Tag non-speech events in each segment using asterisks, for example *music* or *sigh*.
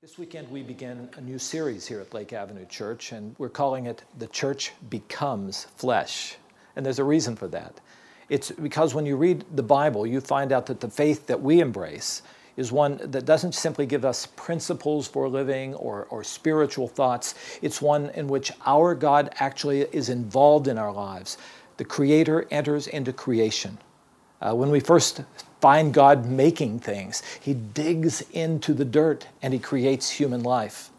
This weekend, we begin a new series here at Lake Avenue Church, and we're calling it The Church Becomes Flesh. And there's a reason for that. It's because when you read the Bible, you find out that the faith that we embrace is one that doesn't simply give us principles for living or, or spiritual thoughts. It's one in which our God actually is involved in our lives. The Creator enters into creation. Uh, when we first find God making things. He digs into the dirt and he creates human life.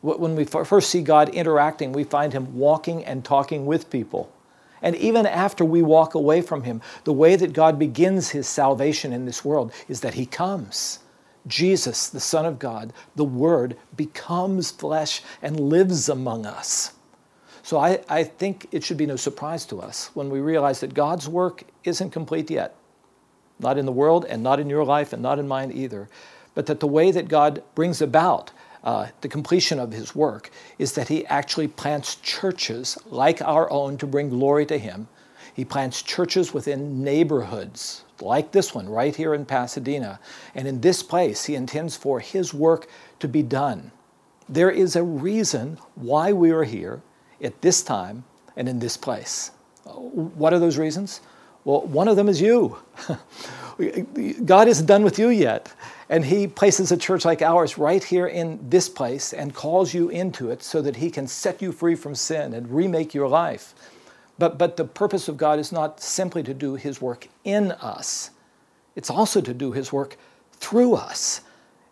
When we first see God interacting, we find him walking and talking with people. And even after we walk away from him, the way that God begins his salvation in this world is that he comes. Jesus, the Son of God, the Word, becomes flesh and lives among us. So I, I think it should be no surprise to us when we realize that God's work isn't complete yet not in the world and not in your life and not in mine either, but that the way that God brings about uh, the completion of his work is that he actually plants churches like our own to bring glory to him. He plants churches within neighborhoods like this one right here in Pasadena. And in this place, he intends for his work to be done. There is a reason why we are here at this time and in this place. What are those reasons? Well, one of them is you. *laughs* God isn't done with you yet. And He places a church like ours right here in this place and calls you into it so that He can set you free from sin and remake your life. But, but the purpose of God is not simply to do His work in us, it's also to do His work through us.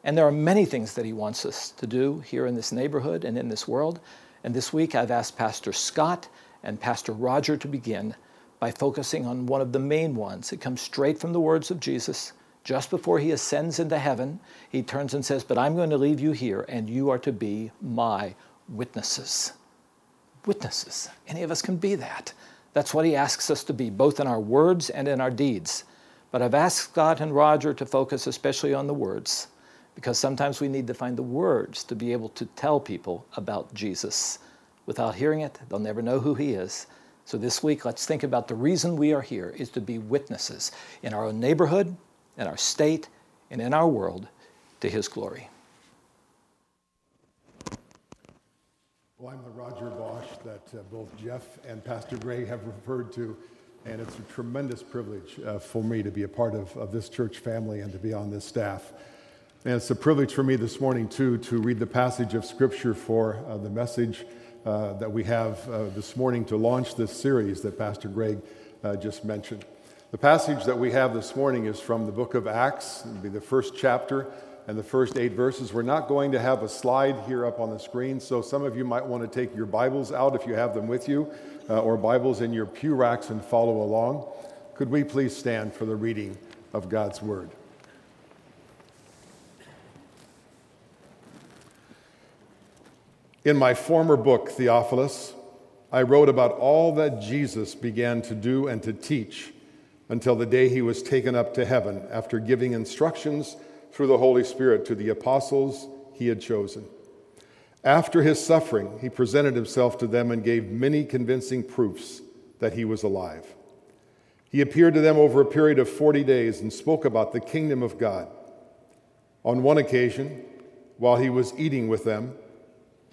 And there are many things that He wants us to do here in this neighborhood and in this world. And this week I've asked Pastor Scott and Pastor Roger to begin by focusing on one of the main ones. It comes straight from the words of Jesus. Just before he ascends into heaven, he turns and says, But I'm going to leave you here, and you are to be my witnesses. Witnesses. Any of us can be that. That's what he asks us to be, both in our words and in our deeds. But I've asked Scott and Roger to focus especially on the words, because sometimes we need to find the words to be able to tell people about Jesus. Without hearing it, they'll never know who he is. So this week, let's think about the reason we are here is to be witnesses in our own neighborhood, in our state, and in our world to His glory. Well, I'm the Roger Bosch that uh, both Jeff and Pastor Gray have referred to, and it's a tremendous privilege uh, for me to be a part of, of this church family and to be on this staff. And it's a privilege for me this morning, too, to read the passage of Scripture for uh, the message uh, that we have uh, this morning to launch this series that Pastor Greg uh, just mentioned. The passage that we have this morning is from the book of Acts, it'll be the first chapter and the first eight verses. We're not going to have a slide here up on the screen, so some of you might want to take your Bibles out if you have them with you, uh, or Bibles in your pew racks and follow along. Could we please stand for the reading of God's Word? In my former book, Theophilus, I wrote about all that Jesus began to do and to teach until the day he was taken up to heaven after giving instructions through the Holy Spirit to the apostles he had chosen. After his suffering, he presented himself to them and gave many convincing proofs that he was alive. He appeared to them over a period of 40 days and spoke about the kingdom of God. On one occasion, while he was eating with them,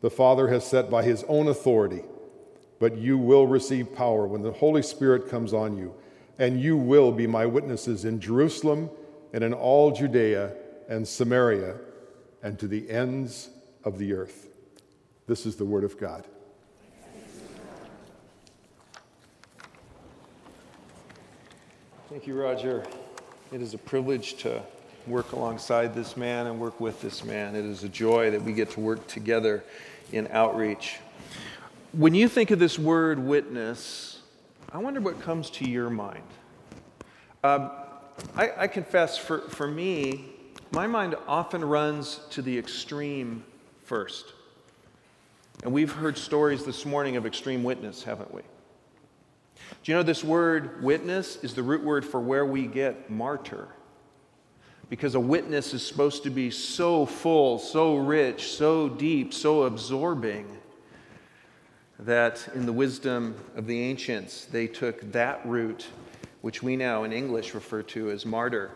the Father has set by his own authority. But you will receive power when the Holy Spirit comes on you, and you will be my witnesses in Jerusalem and in all Judea and Samaria and to the ends of the earth. This is the word of God. Thank you, Roger. It is a privilege to work alongside this man and work with this man. It is a joy that we get to work together in outreach. When you think of this word witness, I wonder what comes to your mind. Um, I, I confess, for, for me, my mind often runs to the extreme first. And we've heard stories this morning of extreme witness, haven't we? Do you know this word witness is the root word for where we get martyr? Because a witness is supposed to be so full, so rich, so deep, so absorbing that in the wisdom of the ancients, they took that root, which we now in English refer to as martyr.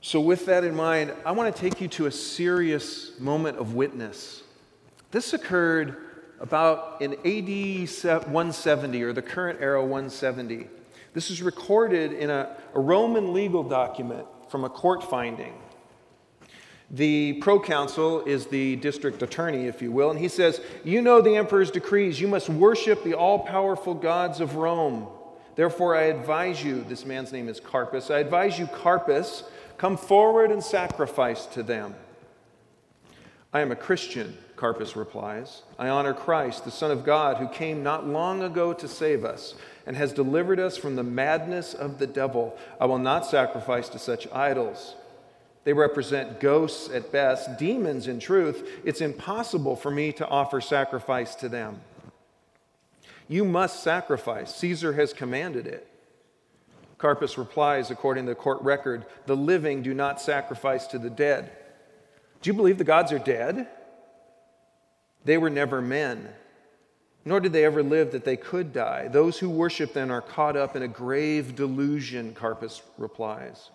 So, with that in mind, I want to take you to a serious moment of witness. This occurred about in AD 170 or the current era 170. This is recorded in a, a Roman legal document from a court finding. The proconsul is the district attorney, if you will, and he says, You know the emperor's decrees. You must worship the all powerful gods of Rome. Therefore, I advise you, this man's name is Carpus, I advise you, Carpus, come forward and sacrifice to them. I am a Christian, Carpus replies. I honor Christ, the Son of God, who came not long ago to save us and has delivered us from the madness of the devil. I will not sacrifice to such idols. They represent ghosts at best, demons in truth. It's impossible for me to offer sacrifice to them. You must sacrifice. Caesar has commanded it. Carpus replies, according to the court record, the living do not sacrifice to the dead. Do you believe the gods are dead? They were never men, nor did they ever live that they could die. Those who worship them are caught up in a grave delusion, Carpus replies.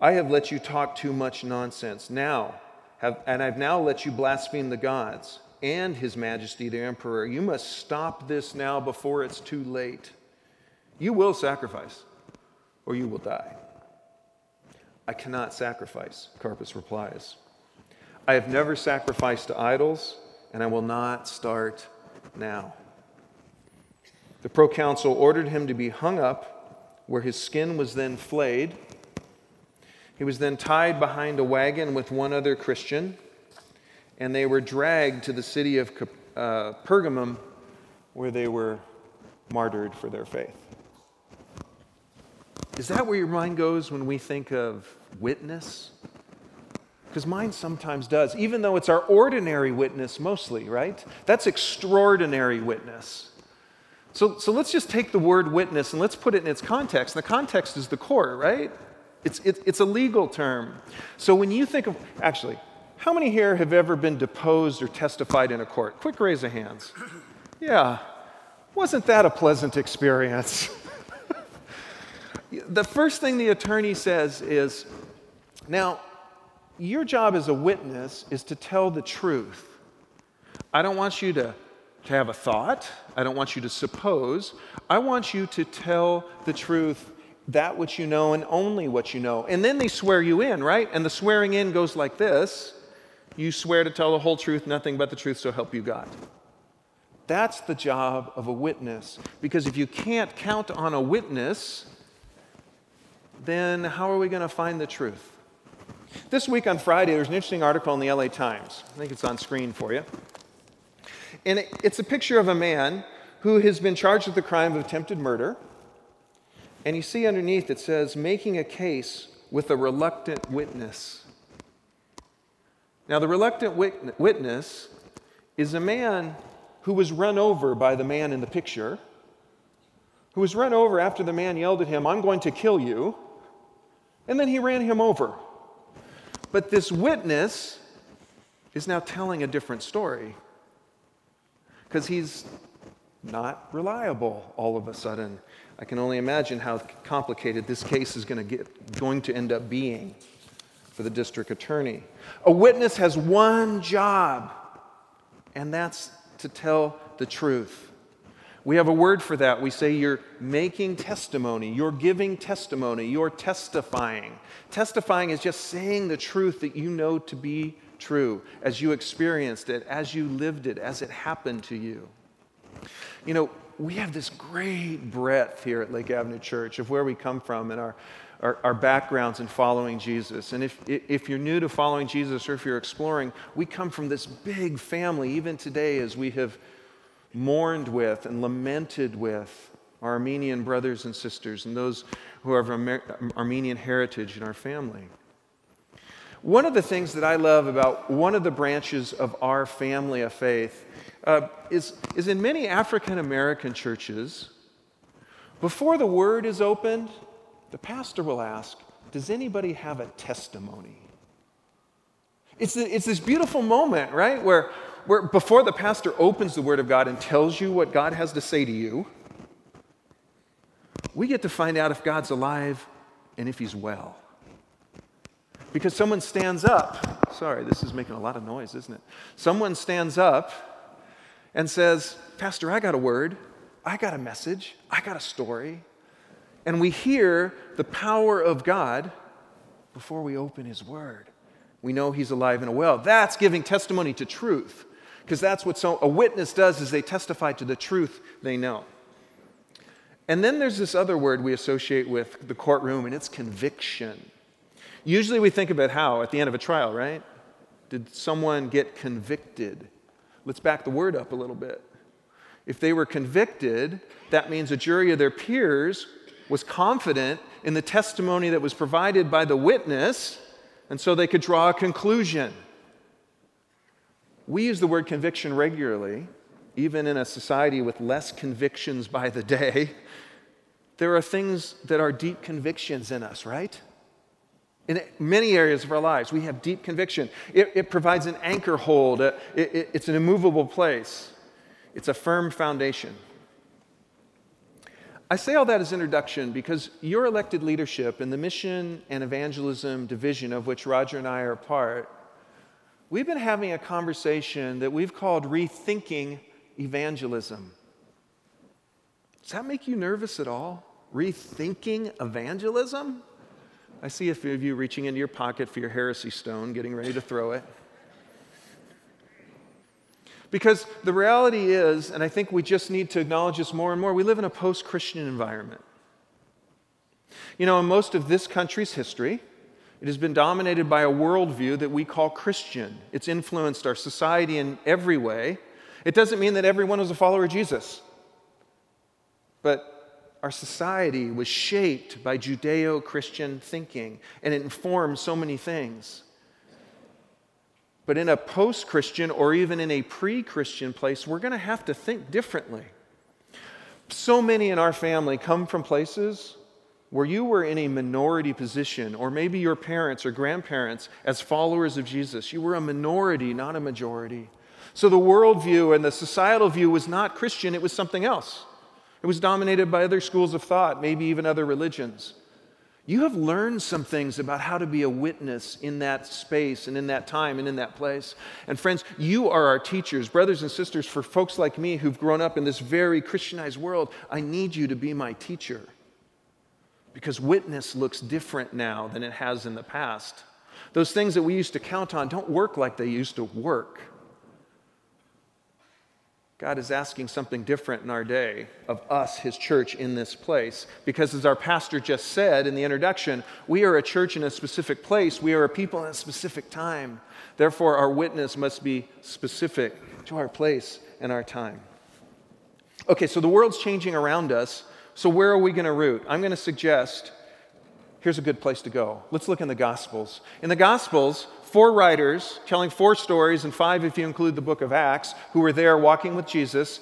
I have let you talk too much nonsense. Now, have, and I've now let you blaspheme the gods and His Majesty the Emperor. You must stop this now before it's too late. You will sacrifice, or you will die. I cannot sacrifice, Carpus replies. I have never sacrificed to idols, and I will not start now. The proconsul ordered him to be hung up, where his skin was then flayed he was then tied behind a wagon with one other Christian, and they were dragged to the city of uh, Pergamum, where they were martyred for their faith. Is that where your mind goes when we think of witness? Because mine sometimes does, even though it's our ordinary witness mostly, right? That's extraordinary witness. So, so let's just take the word witness and let's put it in its context. And the context is the court, right? It's, it, it's a legal term. So when you think of, actually, how many here have ever been deposed or testified in a court? Quick raise of hands. Yeah. Wasn't that a pleasant experience? *laughs* the first thing the attorney says is now, your job as a witness is to tell the truth. I don't want you to, to have a thought, I don't want you to suppose. I want you to tell the truth that which you know and only what you know. And then they swear you in, right? And the swearing in goes like this You swear to tell the whole truth, nothing but the truth, so help you God. That's the job of a witness. Because if you can't count on a witness, then how are we going to find the truth? This week on Friday, there's an interesting article in the LA Times. I think it's on screen for you. And it's a picture of a man who has been charged with the crime of attempted murder. And you see underneath it says, making a case with a reluctant witness. Now, the reluctant witness is a man who was run over by the man in the picture, who was run over after the man yelled at him, I'm going to kill you. And then he ran him over. But this witness is now telling a different story because he's not reliable all of a sudden. I can only imagine how complicated this case is going to, get, going to end up being for the district attorney. A witness has one job, and that's to tell the truth. We have a word for that. We say you're making testimony, you're giving testimony, you're testifying. Testifying is just saying the truth that you know to be true as you experienced it, as you lived it, as it happened to you. You know, we have this great breadth here at Lake Avenue Church of where we come from and our, our, our, backgrounds in following Jesus. And if, if you're new to following Jesus or if you're exploring, we come from this big family, even today, as we have mourned with and lamented with our Armenian brothers and sisters and those who have Armenian heritage in our family. One of the things that I love about one of the branches of our family of faith uh, is, is in many African American churches, before the word is opened, the pastor will ask, Does anybody have a testimony? It's, it's this beautiful moment, right? Where, where before the pastor opens the word of God and tells you what God has to say to you, we get to find out if God's alive and if he's well. Because someone stands up. Sorry, this is making a lot of noise, isn't it? Someone stands up and says, Pastor, I got a word. I got a message. I got a story. And we hear the power of God before we open his word. We know he's alive and well. That's giving testimony to truth. Because that's what so, a witness does is they testify to the truth they know. And then there's this other word we associate with the courtroom, and it's conviction. Usually we think about how at the end of a trial, right? Did someone get convicted? Let's back the word up a little bit. If they were convicted, that means a jury of their peers was confident in the testimony that was provided by the witness, and so they could draw a conclusion. We use the word conviction regularly, even in a society with less convictions by the day. There are things that are deep convictions in us, right? In many areas of our lives, we have deep conviction. It, it provides an anchor hold, it, it, it's an immovable place, it's a firm foundation. I say all that as introduction because your elected leadership in the mission and evangelism division of which Roger and I are part, we've been having a conversation that we've called Rethinking Evangelism. Does that make you nervous at all? Rethinking evangelism? I see a few of you reaching into your pocket for your heresy stone, getting ready to throw it. Because the reality is, and I think we just need to acknowledge this more and more, we live in a post Christian environment. You know, in most of this country's history, it has been dominated by a worldview that we call Christian. It's influenced our society in every way. It doesn't mean that everyone was a follower of Jesus, but our society was shaped by Judeo Christian thinking, and it informs so many things. But in a post Christian or even in a pre Christian place, we're going to have to think differently. So many in our family come from places where you were in a minority position, or maybe your parents or grandparents, as followers of Jesus, you were a minority, not a majority. So the worldview and the societal view was not Christian, it was something else. It was dominated by other schools of thought, maybe even other religions. You have learned some things about how to be a witness in that space and in that time and in that place. And friends, you are our teachers, brothers and sisters, for folks like me who've grown up in this very Christianized world. I need you to be my teacher because witness looks different now than it has in the past. Those things that we used to count on don't work like they used to work. God is asking something different in our day of us, His church, in this place. Because as our pastor just said in the introduction, we are a church in a specific place, we are a people in a specific time. Therefore, our witness must be specific to our place and our time. Okay, so the world's changing around us. So, where are we going to root? I'm going to suggest here's a good place to go. Let's look in the Gospels. In the Gospels, four writers telling four stories, and five if you include the book of Acts, who were there walking with Jesus.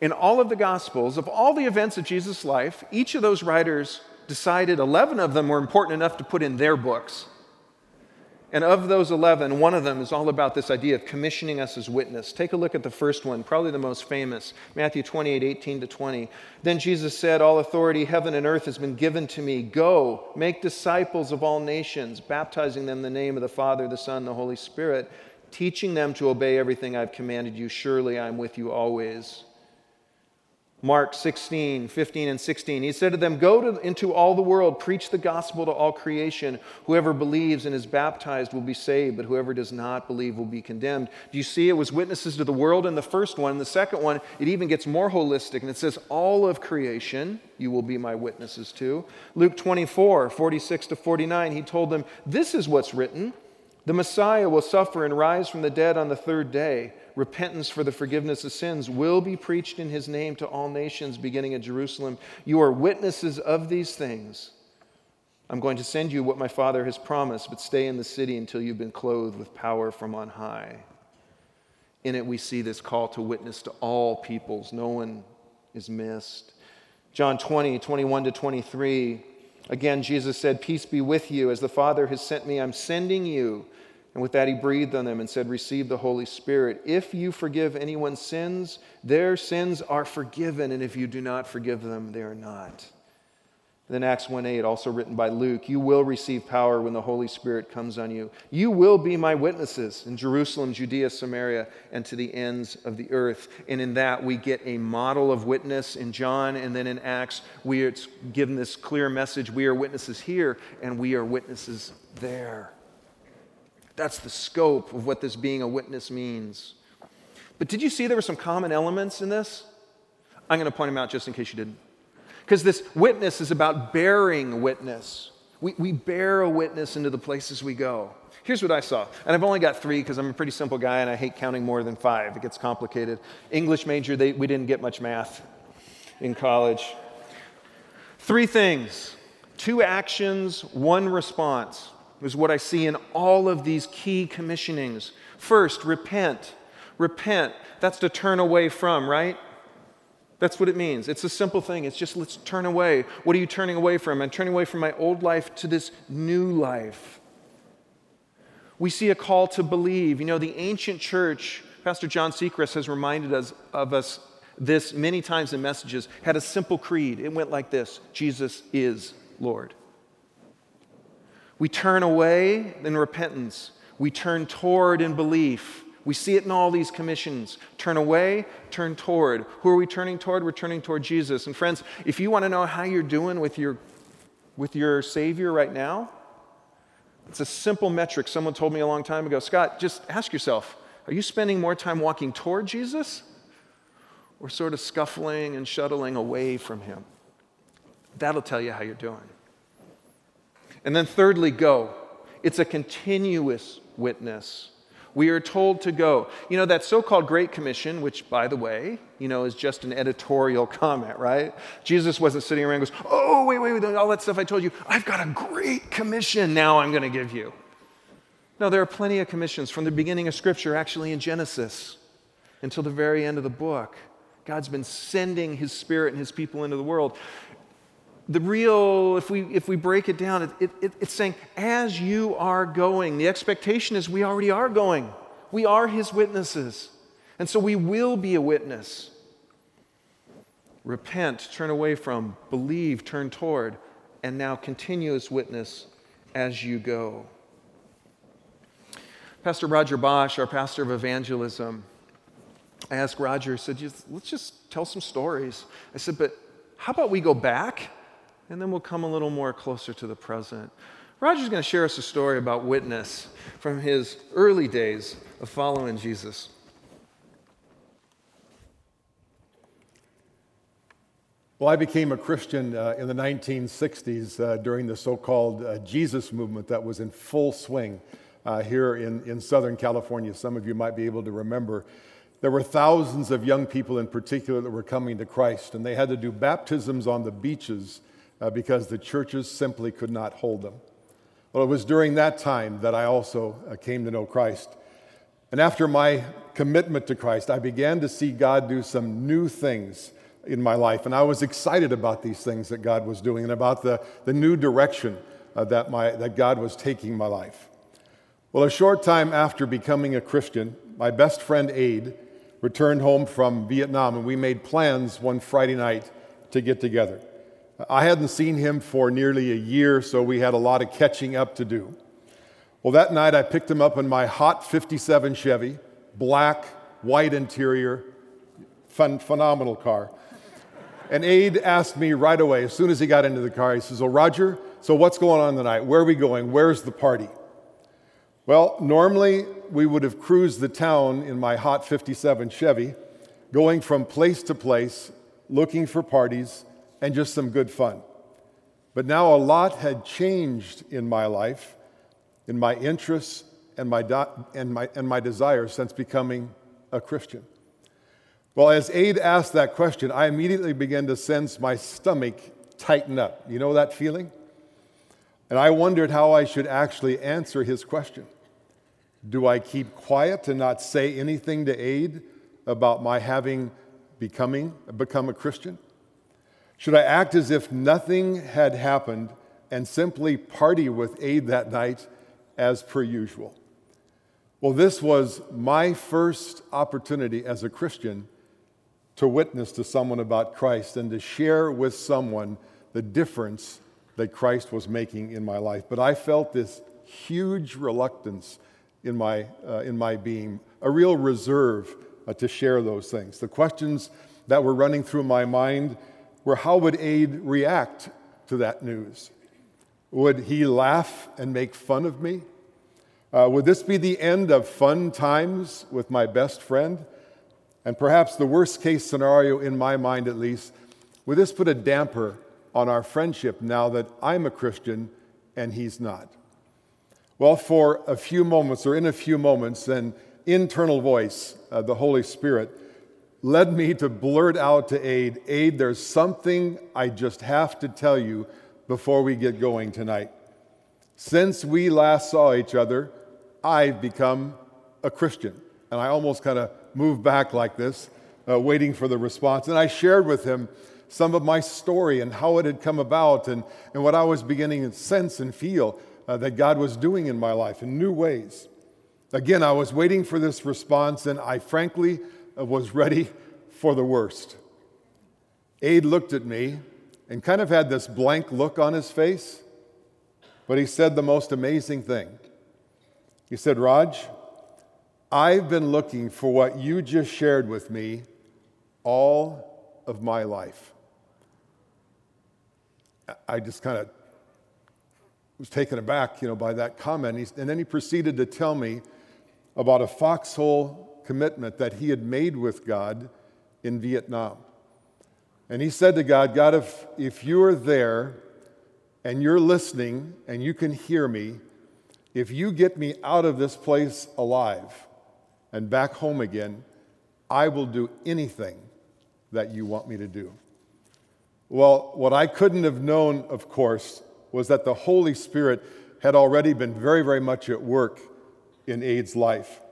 In all of the Gospels, of all the events of Jesus' life, each of those writers decided 11 of them were important enough to put in their books. And of those 11, one of them is all about this idea of commissioning us as witness. Take a look at the first one, probably the most famous, Matthew 28 18 to 20. Then Jesus said, All authority, heaven and earth, has been given to me. Go, make disciples of all nations, baptizing them in the name of the Father, the Son, the Holy Spirit, teaching them to obey everything I've commanded you. Surely I'm with you always Mark 16, 15, and 16. He said to them, Go to, into all the world, preach the gospel to all creation. Whoever believes and is baptized will be saved, but whoever does not believe will be condemned. Do you see? It was witnesses to the world in the first one. In the second one, it even gets more holistic, and it says, All of creation you will be my witnesses to. Luke 24, 46 to 49, he told them, This is what's written. The Messiah will suffer and rise from the dead on the third day repentance for the forgiveness of sins will be preached in his name to all nations, beginning at Jerusalem. You are witnesses of these things. I'm going to send you what my Father has promised, but stay in the city until you've been clothed with power from on high. In it, we see this call to witness to all peoples. No one is missed. John 20, 21 to 23. Again, Jesus said, Peace be with you. As the Father has sent me, I'm sending you. And with that, he breathed on them and said, Receive the Holy Spirit. If you forgive anyone's sins, their sins are forgiven. And if you do not forgive them, they are not. then Acts 1 8, also written by Luke, you will receive power when the Holy Spirit comes on you. You will be my witnesses in Jerusalem, Judea, Samaria, and to the ends of the earth. And in that, we get a model of witness in John, and then in Acts, we are given this clear message we are witnesses here, and we are witnesses there. That's the scope of what this being a witness means. But did you see there were some common elements in this? I'm going to point them out just in case you didn't. Because this witness is about bearing witness. We, we bear a witness into the places we go. Here's what I saw. And I've only got three because I'm a pretty simple guy and I hate counting more than five. It gets complicated. English major, they, we didn't get much math in college. Three things two actions, one response is what I see in all of these key commissionings. First, repent. Repent. That's to turn away from, right? That's what it means. It's a simple thing. It's just let's turn away. What are you turning away from? I'm turning away from my old life to this new life. We see a call to believe. You know, the ancient church, Pastor John Seacrest has reminded us of us this many times in messages, had a simple creed. It went like this Jesus is Lord. We turn away in repentance. We turn toward in belief. We see it in all these commissions. Turn away, turn toward. Who are we turning toward? We're turning toward Jesus. And friends, if you want to know how you're doing with your, with your Savior right now, it's a simple metric. Someone told me a long time ago Scott, just ask yourself are you spending more time walking toward Jesus or sort of scuffling and shuttling away from Him? That'll tell you how you're doing. And then, thirdly, go. It's a continuous witness. We are told to go. You know, that so called Great Commission, which, by the way, you know, is just an editorial *laughs* comment, right? Jesus wasn't sitting around goes, Oh, wait, wait, wait, all that stuff I told you. I've got a great commission now I'm going to give you. No, there are plenty of commissions from the beginning of Scripture, actually in Genesis, until the very end of the book. God's been sending His Spirit and His people into the world the real, if we, if we break it down, it, it, it's saying, as you are going, the expectation is we already are going. We are his witnesses. And so we will be a witness. Repent, turn away from, believe, turn toward, and now continuous witness as you go. Pastor Roger Bosch, our pastor of evangelism, I asked Roger, I said, let's just tell some stories. I said, but how about we go back and then we'll come a little more closer to the present. Roger's going to share us a story about witness from his early days of following Jesus. Well, I became a Christian uh, in the 1960s uh, during the so called uh, Jesus movement that was in full swing uh, here in, in Southern California. Some of you might be able to remember. There were thousands of young people in particular that were coming to Christ, and they had to do baptisms on the beaches uh, because the churches simply could not hold them. Well, it was during that time that I also uh, came to know Christ. And after my commitment to Christ, I began to see God do some new things in my life. And I was excited about these things that God was doing and about the, the new direction uh, that, my, that God was taking my life. Well, a short time after becoming a Christian, my best friend Aid returned home from Vietnam, and we made plans one Friday night to get together. I hadn't seen him for nearly a year, so we had a lot of catching up to do. Well, that night I picked him up in my hot 57 Chevy, black, white interior, fun, phenomenal car. And Aid asked me right away, as soon as he got into the car, he says, Oh, Roger, so what's going on tonight? Where are we going? Where's the party? Well, normally we would have cruised the town in my hot 57 Chevy, going from place to place, looking for parties, and just some good fun. But now a lot had changed in my life, in my interests and my, and my, and my desires since becoming a Christian. Well, as Aid asked that question, I immediately began to sense my stomach tighten up. You know that feeling? And I wondered how I should actually answer his question. Do I keep quiet and not say anything to Aid about my having becoming become a Christian? Should I act as if nothing had happened and simply party with Aid that night as per usual? Well, this was my first opportunity as a Christian to witness to someone about Christ and to share with someone the difference that Christ was making in my life. But I felt this huge reluctance in my, uh, in my being, a real reserve uh, to share those things. The questions that were running through my mind were how would Aid react to that news? Would he laugh and make fun of me? Uh, would this be the end of fun times with my best friend? And perhaps the worst case scenario, in my mind at least, would this put a damper on our friendship now that I'm a Christian and he's not? Well, for a few moments, or in a few moments, an internal voice, uh, the Holy Spirit, led me to blurt out to Aid, Aid, there's something I just have to tell you before we get going tonight. Since we last saw each other, I've become a Christian. And I almost kind of moved back like this, uh, waiting for the response. And I shared with him some of my story and how it had come about and, and what I was beginning to sense and feel uh, that God was doing in my life in new ways. Again, I was waiting for this response, and I frankly Uh, was ready for the worst. Aid looked at me and kind of had this blank look on his face, but he said the most amazing thing. He said, Rog, I've been looking for what you just shared with me all of my life. I just kind of was taken aback, you know, by that comment. And then he proceeded to tell me about a foxhole commitment that he had made with God in Vietnam. And he said to God, God, if, if you are there and you're listening and you can hear me, if you get me out of this place alive and back home again, I will do anything that you want me to do. Well, what I couldn't have known, of course, was that the Holy Spirit had already been very, very much at work in Aid's life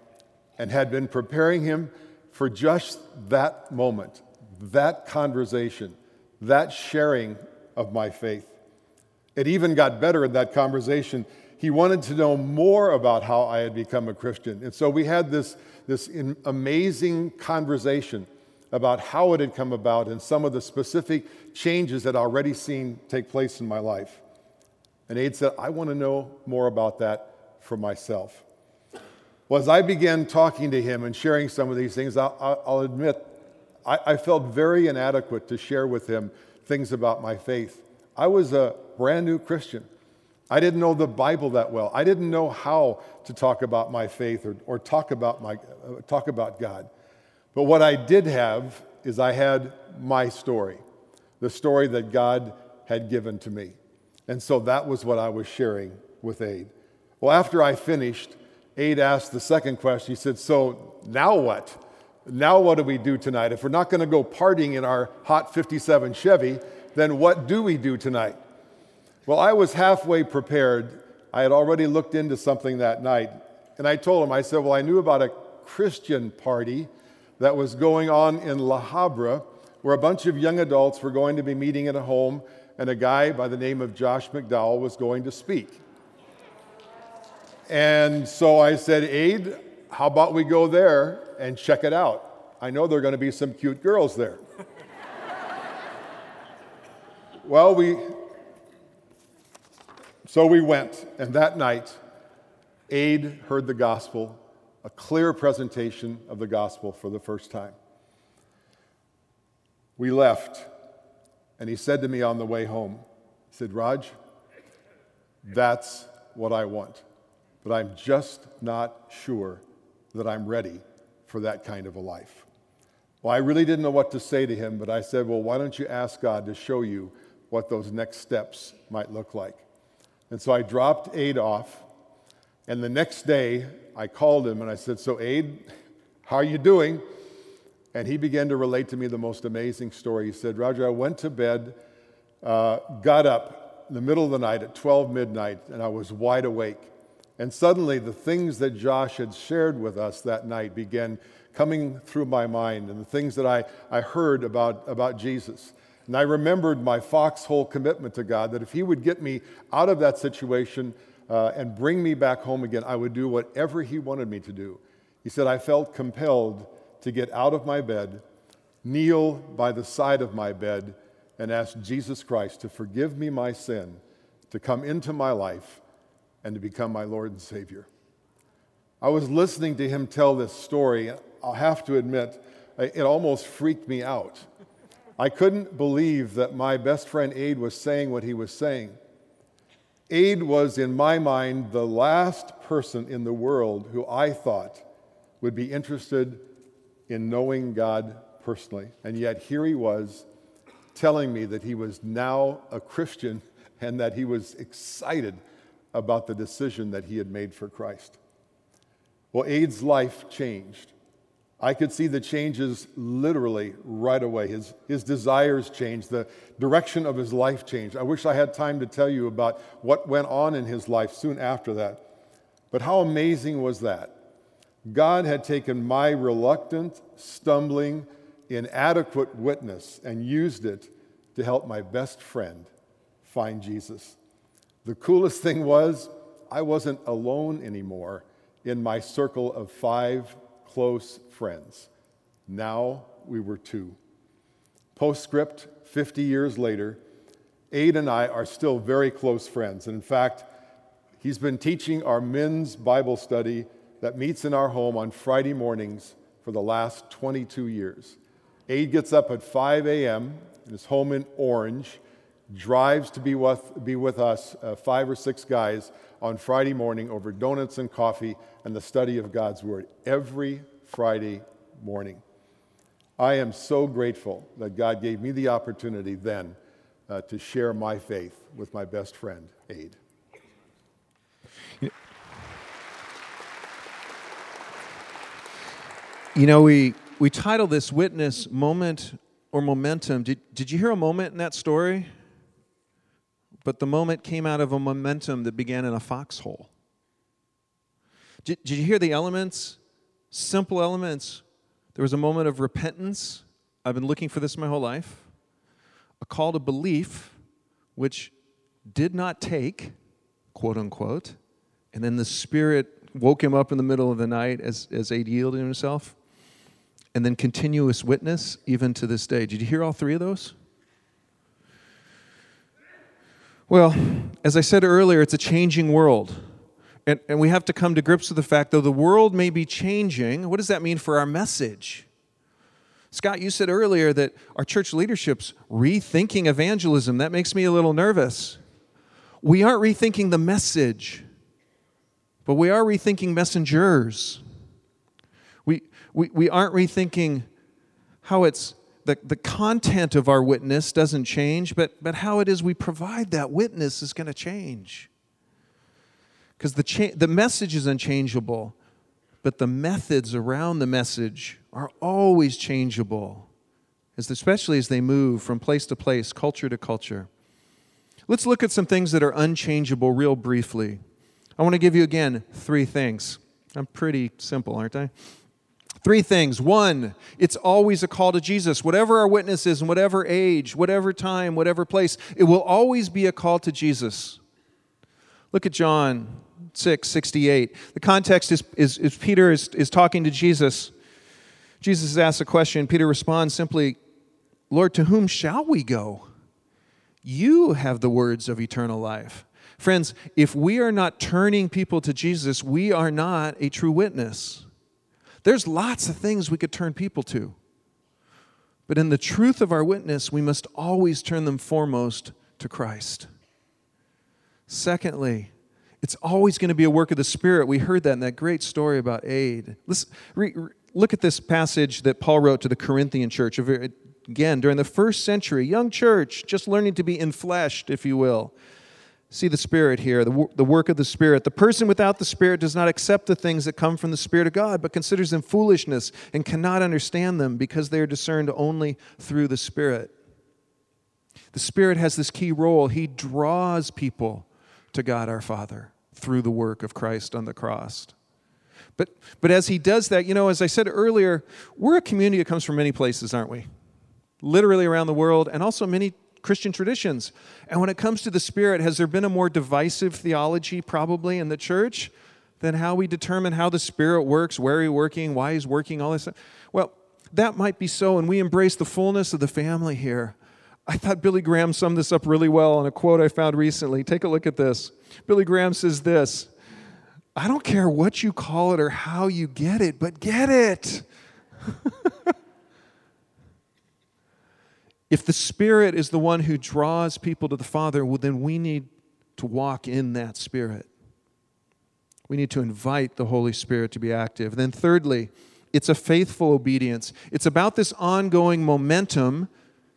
and had been preparing him for just that moment, that conversation, that sharing of my faith. It even got better in that conversation. He wanted to know more about how I had become a Christian. And so we had this, this amazing conversation about how it had come about and some of the specific changes that I'd already seen take place in my life. And Aid said, I want to know more about that for myself. Well, as I began talking to him and sharing some of these things, I'll, I'll admit I, I felt very inadequate to share with him things about my faith. I was a brand new Christian. I didn't know the Bible that well. I didn't know how to talk about my faith or, or talk, about my, uh, talk about God. But what I did have is I had my story, the story that God had given to me. And so that was what I was sharing with Aid. Well, after I finished, Aid asked the second question. He said, So now what? Now what do we do tonight? If we're not going to go partying in our hot 57 Chevy, then what do we do tonight? Well, I was halfway prepared. I had already looked into something that night. And I told him, I said, Well, I knew about a Christian party that was going on in La Habra where a bunch of young adults were going to be meeting in a home and a guy by the name of Josh McDowell was going to speak. And so I said, Aid, how about we go there and check it out? I know there are going to be some cute girls there. *laughs* well, we, so we went, and that night, Aid heard the gospel, a clear presentation of the gospel for the first time. We left and he said to me on the way home, he said, Rog, that's what I want. But I'm just not sure that I'm ready for that kind of a life. Well, I really didn't know what to say to him, but I said, Well, why don't you ask God to show you what those next steps might look like? And so I dropped Aid off, and the next day I called him and I said, So, Aid, how are you doing? And he began to relate to me the most amazing story. He said, Roger, I went to bed, uh, got up, in the middle of the night at 12 midnight, and I was wide awake. And suddenly, the things that Josh had shared with us that night began coming through my mind, and the things that I, I heard about, about Jesus. And I remembered my foxhole commitment to God that if He would get me out of that situation uh, and bring me back home again, I would do whatever He wanted me to do. He said, I felt compelled to get out of my bed, kneel by the side of my bed, and ask Jesus Christ to forgive me my sin, to come into my life, and to become my Lord and Savior. I was listening to him tell this story. I'll have to admit, it almost freaked me out. I couldn't believe that my best friend Aid was saying what he was saying. Aid was, in my mind, the last person in the world who I thought would be interested in knowing God personally. And yet, here he was telling me that he was now a Christian and that he was excited about the decision that he had made for Christ. Well, Aid's life changed. I could see the changes literally right away. His, his desires changed, the direction of his life changed. I wish I had time to tell you about what went on in his life soon after that. But how amazing was that? God had taken my reluctant, stumbling, inadequate witness and used it to help my best friend find Jesus. The coolest thing was, I wasn't alone anymore in my circle of five close friends. Now we were two. Postscript 50 years later, Aid and I are still very close friends. And in fact, he's been teaching our men's Bible study that meets in our home on Friday mornings for the last 22 years. Aid gets up at 5 a.m. in his home in Orange, drives to be with, be with us, uh, five or six guys, on Friday morning over donuts and coffee and the study of God's Word every Friday morning. I am so grateful that God gave me the opportunity then uh, to share my faith with my best friend, Aid. You know, we, we title this witness moment or momentum. Did, did you hear a moment in that story? But the moment came out of a momentum that began in a foxhole. Did, did you hear the elements? Simple elements. There was a moment of repentance. I've been looking for this my whole life. A call to belief, which did not take, quote unquote. And then the Spirit woke him up in the middle of the night as, as Aid yielded himself. And then continuous witness, even to this day. Did you hear all three of those? Well, as I said earlier, it's a changing world. And, and we have to come to grips with the fact, though the world may be changing, what does that mean for our message? Scott, you said earlier that our church leadership's rethinking evangelism. That makes me a little nervous. We aren't rethinking the message, but we are rethinking messengers. We, we, we aren't rethinking how it's the, the content of our witness doesn't change, but, but how it is we provide that witness is going to change. Because the, cha- the message is unchangeable, but the methods around the message are always changeable, as especially as they move from place to place, culture to culture. Let's look at some things that are unchangeable real briefly. I want to give you again three things. I'm pretty simple, aren't I? Three things. One, it's always a call to Jesus. Whatever our witness is, in whatever age, whatever time, whatever place, it will always be a call to Jesus. Look at John 6 68. The context is, is, is Peter is, is talking to Jesus. Jesus asks a question. Peter responds simply, Lord, to whom shall we go? You have the words of eternal life. Friends, if we are not turning people to Jesus, we are not a true witness. There's lots of things we could turn people to. But in the truth of our witness, we must always turn them foremost to Christ. Secondly, it's always going to be a work of the Spirit. We heard that in that great story about Aid. Let's re, re, look at this passage that Paul wrote to the Corinthian church. Again, during the first century, young church, just learning to be infleshed, if you will see the Spirit here, the, the work of the Spirit. The person without the Spirit does not accept the things that come from the Spirit of God, but considers them foolishness and cannot understand them because they are discerned only through the Spirit. The Spirit has this key role. He draws people to God our Father through the work of Christ on the cross. But, but as he does that, you know, as I said earlier, we're a community that comes from many places, aren't we? Literally around the world, and also many Christian traditions. And when it comes to the Spirit, has there been a more divisive theology probably in the church than how we determine how the Spirit works, where He's working, why He's working, all this stuff? Well, that might be so, and we embrace the fullness of the family here. I thought Billy Graham summed this up really well in a quote I found recently. Take a look at this. Billy Graham says this I don't care what you call it or how you get it, but get it. *laughs* if the Spirit is the one who draws people to the Father, well, then we need to walk in that Spirit. We need to invite the Holy Spirit to be active. Then, thirdly, it's a faithful obedience. It's about this ongoing momentum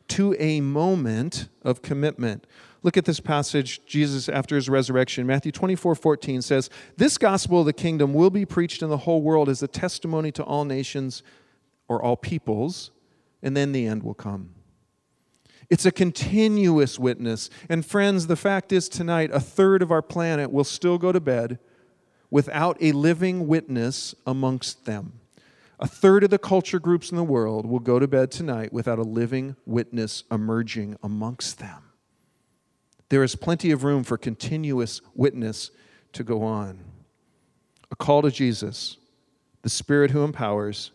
to a moment of commitment. Look at this passage, Jesus after his resurrection. Matthew 24 14 says, This gospel of the kingdom will be preached in the whole world as a testimony to all nations or all peoples, and then the end will come. It's a continuous witness. And friends, the fact is tonight, a third of our planet will still go to bed without a living witness amongst them. A third of the culture groups in the world will go to bed tonight without a living witness emerging amongst them. There is plenty of room for continuous witness to go on. A call to Jesus, the Spirit who empowers,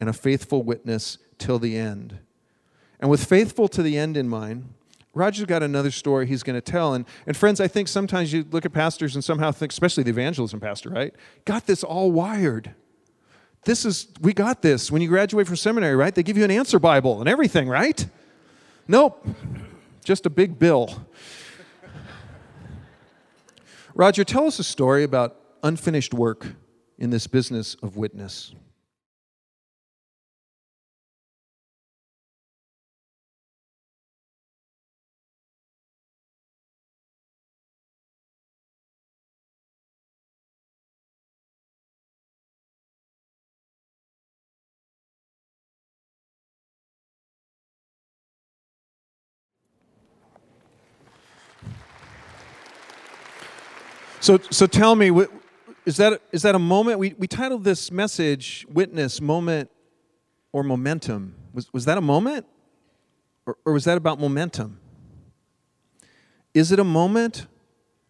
and a faithful witness till the end. And with faithful to the end in mind, Roger's got another story he's going to tell. And, and friends, I think sometimes you look at pastors and somehow think, especially the evangelism pastor, right? Got this all wired. This is, we got this. When you graduate from seminary, right? They give you an answer Bible and everything, right? Nope. Just a big bill. *laughs* Roger, tell us a story about unfinished work in this business of witness. So, so tell me, is that, is that a moment? We, we titled this message Witness, Moment, or Momentum. Was, was that a moment? Or, or was that about momentum? Is it a moment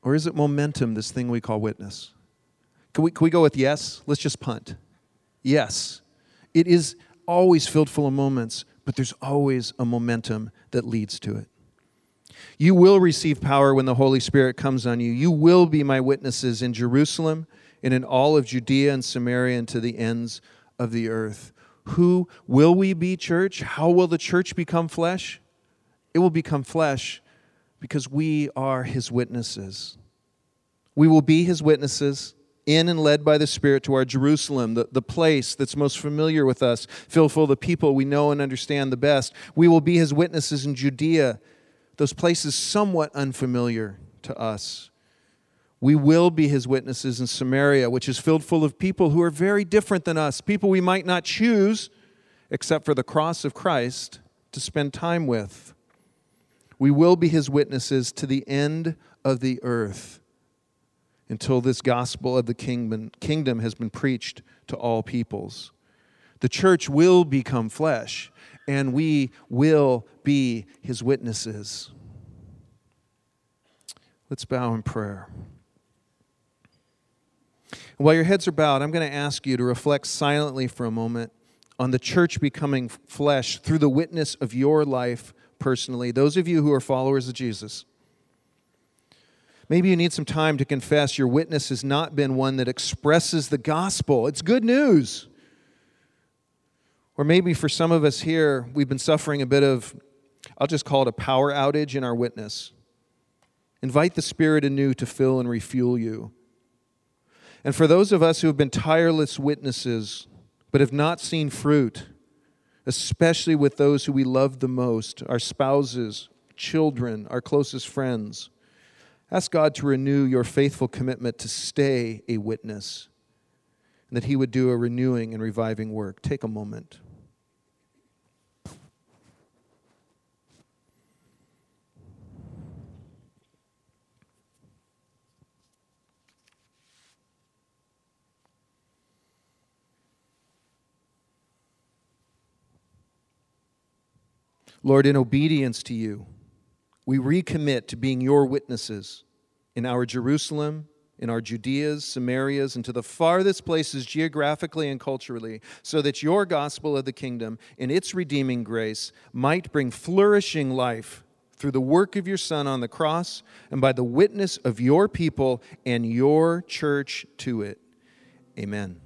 or is it momentum, this thing we call witness? Can we, can we go with yes? Let's just punt. Yes. It is always filled full of moments, but there's always a momentum that leads to it. You will receive power when the Holy Spirit comes on you. You will be my witnesses in Jerusalem and in all of Judea and Samaria and to the ends of the earth. Who will we be, church? How will the church become flesh? It will become flesh because we are his witnesses. We will be his witnesses in and led by the Spirit to our Jerusalem, the, the place that's most familiar with us, filled full of the people we know and understand the best. We will be his witnesses in Judea those places somewhat unfamiliar to us. We will be his witnesses in Samaria, which is filled full of people who are very different than us, people we might not choose, except for the cross of Christ, to spend time with. We will be his witnesses to the end of the earth until this gospel of the kingdom, has been preached to all peoples. The church will become flesh and we will be his witnesses. Let's bow in prayer. While your heads are bowed, I'm going to ask you to reflect silently for a moment on the church becoming flesh through the witness of your life personally. Those of you who are followers of Jesus. Maybe you need some time to confess your witness has not been one that expresses the gospel. It's good news. Or maybe for some of us here, we've been suffering a bit of, I'll just call it a power outage in our witness. Invite the Spirit anew to fill and refuel you. And for those of us who have been tireless witnesses but have not seen fruit, especially with those who we love the most, our spouses, children, our closest friends, ask God to renew your faithful commitment to stay a witness and that He would do a renewing and reviving work. Take a moment. Lord, in obedience to you, we recommit to being your witnesses in our Jerusalem, in our Judeas, Samarias, and to the farthest places geographically and culturally, so that your gospel of the kingdom in its redeeming grace might bring flourishing life through the work of your Son on the cross and by the witness of your people and your church to it. Amen.